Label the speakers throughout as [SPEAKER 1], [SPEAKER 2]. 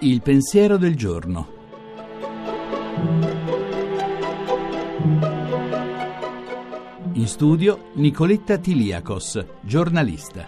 [SPEAKER 1] Il pensiero del giorno. In studio Nicoletta Tiliakos, giornalista.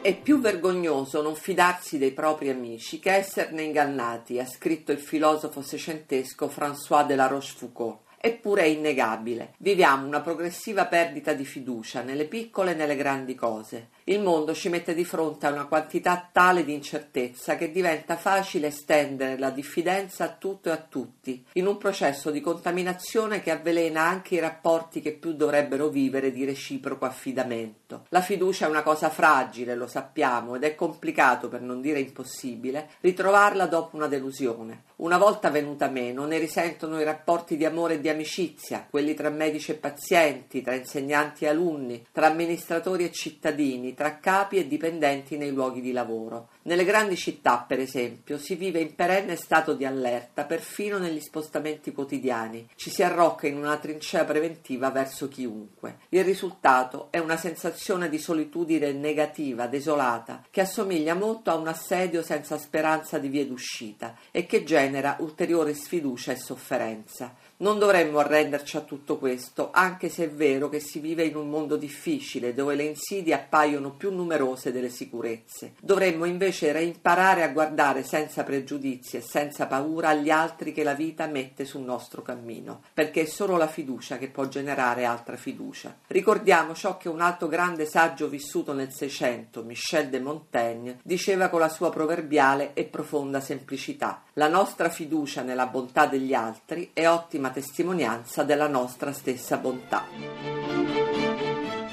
[SPEAKER 2] È più vergognoso non fidarsi dei propri amici che esserne ingannati, ha scritto il filosofo seicentesco François de la Rochefoucauld. Eppure è innegabile. Viviamo una progressiva perdita di fiducia nelle piccole e nelle grandi cose. Il mondo ci mette di fronte a una quantità tale di incertezza che diventa facile estendere la diffidenza a tutto e a tutti, in un processo di contaminazione che avvelena anche i rapporti che più dovrebbero vivere di reciproco affidamento. La fiducia è una cosa fragile, lo sappiamo, ed è complicato, per non dire impossibile, ritrovarla dopo una delusione. Una volta venuta meno, ne risentono i rapporti di amore e di amicizia, quelli tra medici e pazienti, tra insegnanti e alunni, tra amministratori e cittadini, tra capi e dipendenti nei luoghi di lavoro. Nelle grandi città, per esempio, si vive in perenne stato di allerta, perfino negli spostamenti quotidiani. Ci si arrocca in una trincea preventiva verso chiunque. Il risultato è una sensazione di solitudine negativa, desolata, che assomiglia molto a un assedio senza speranza di via d'uscita e che genera ulteriore sfiducia e sofferenza. Non dovremmo arrenderci a tutto questo, anche se è vero che si vive in un mondo difficile, dove le insidie appaiono più numerose delle sicurezze. Dovremmo invece reimparare a guardare senza pregiudizi e senza paura gli altri che la vita mette sul nostro cammino, perché è solo la fiducia che può generare altra fiducia. Ricordiamo ciò che un altro grande saggio vissuto nel Seicento, Michel de Montaigne, diceva con la sua proverbiale e profonda semplicità. La nostra fiducia nella bontà degli altri è ottima legittima testimonianza della nostra stessa bontà.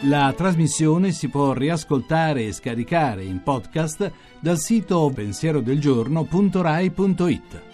[SPEAKER 1] La trasmissione si può riascoltare e scaricare in podcast dal sito pensierodelgiorno.rai.it.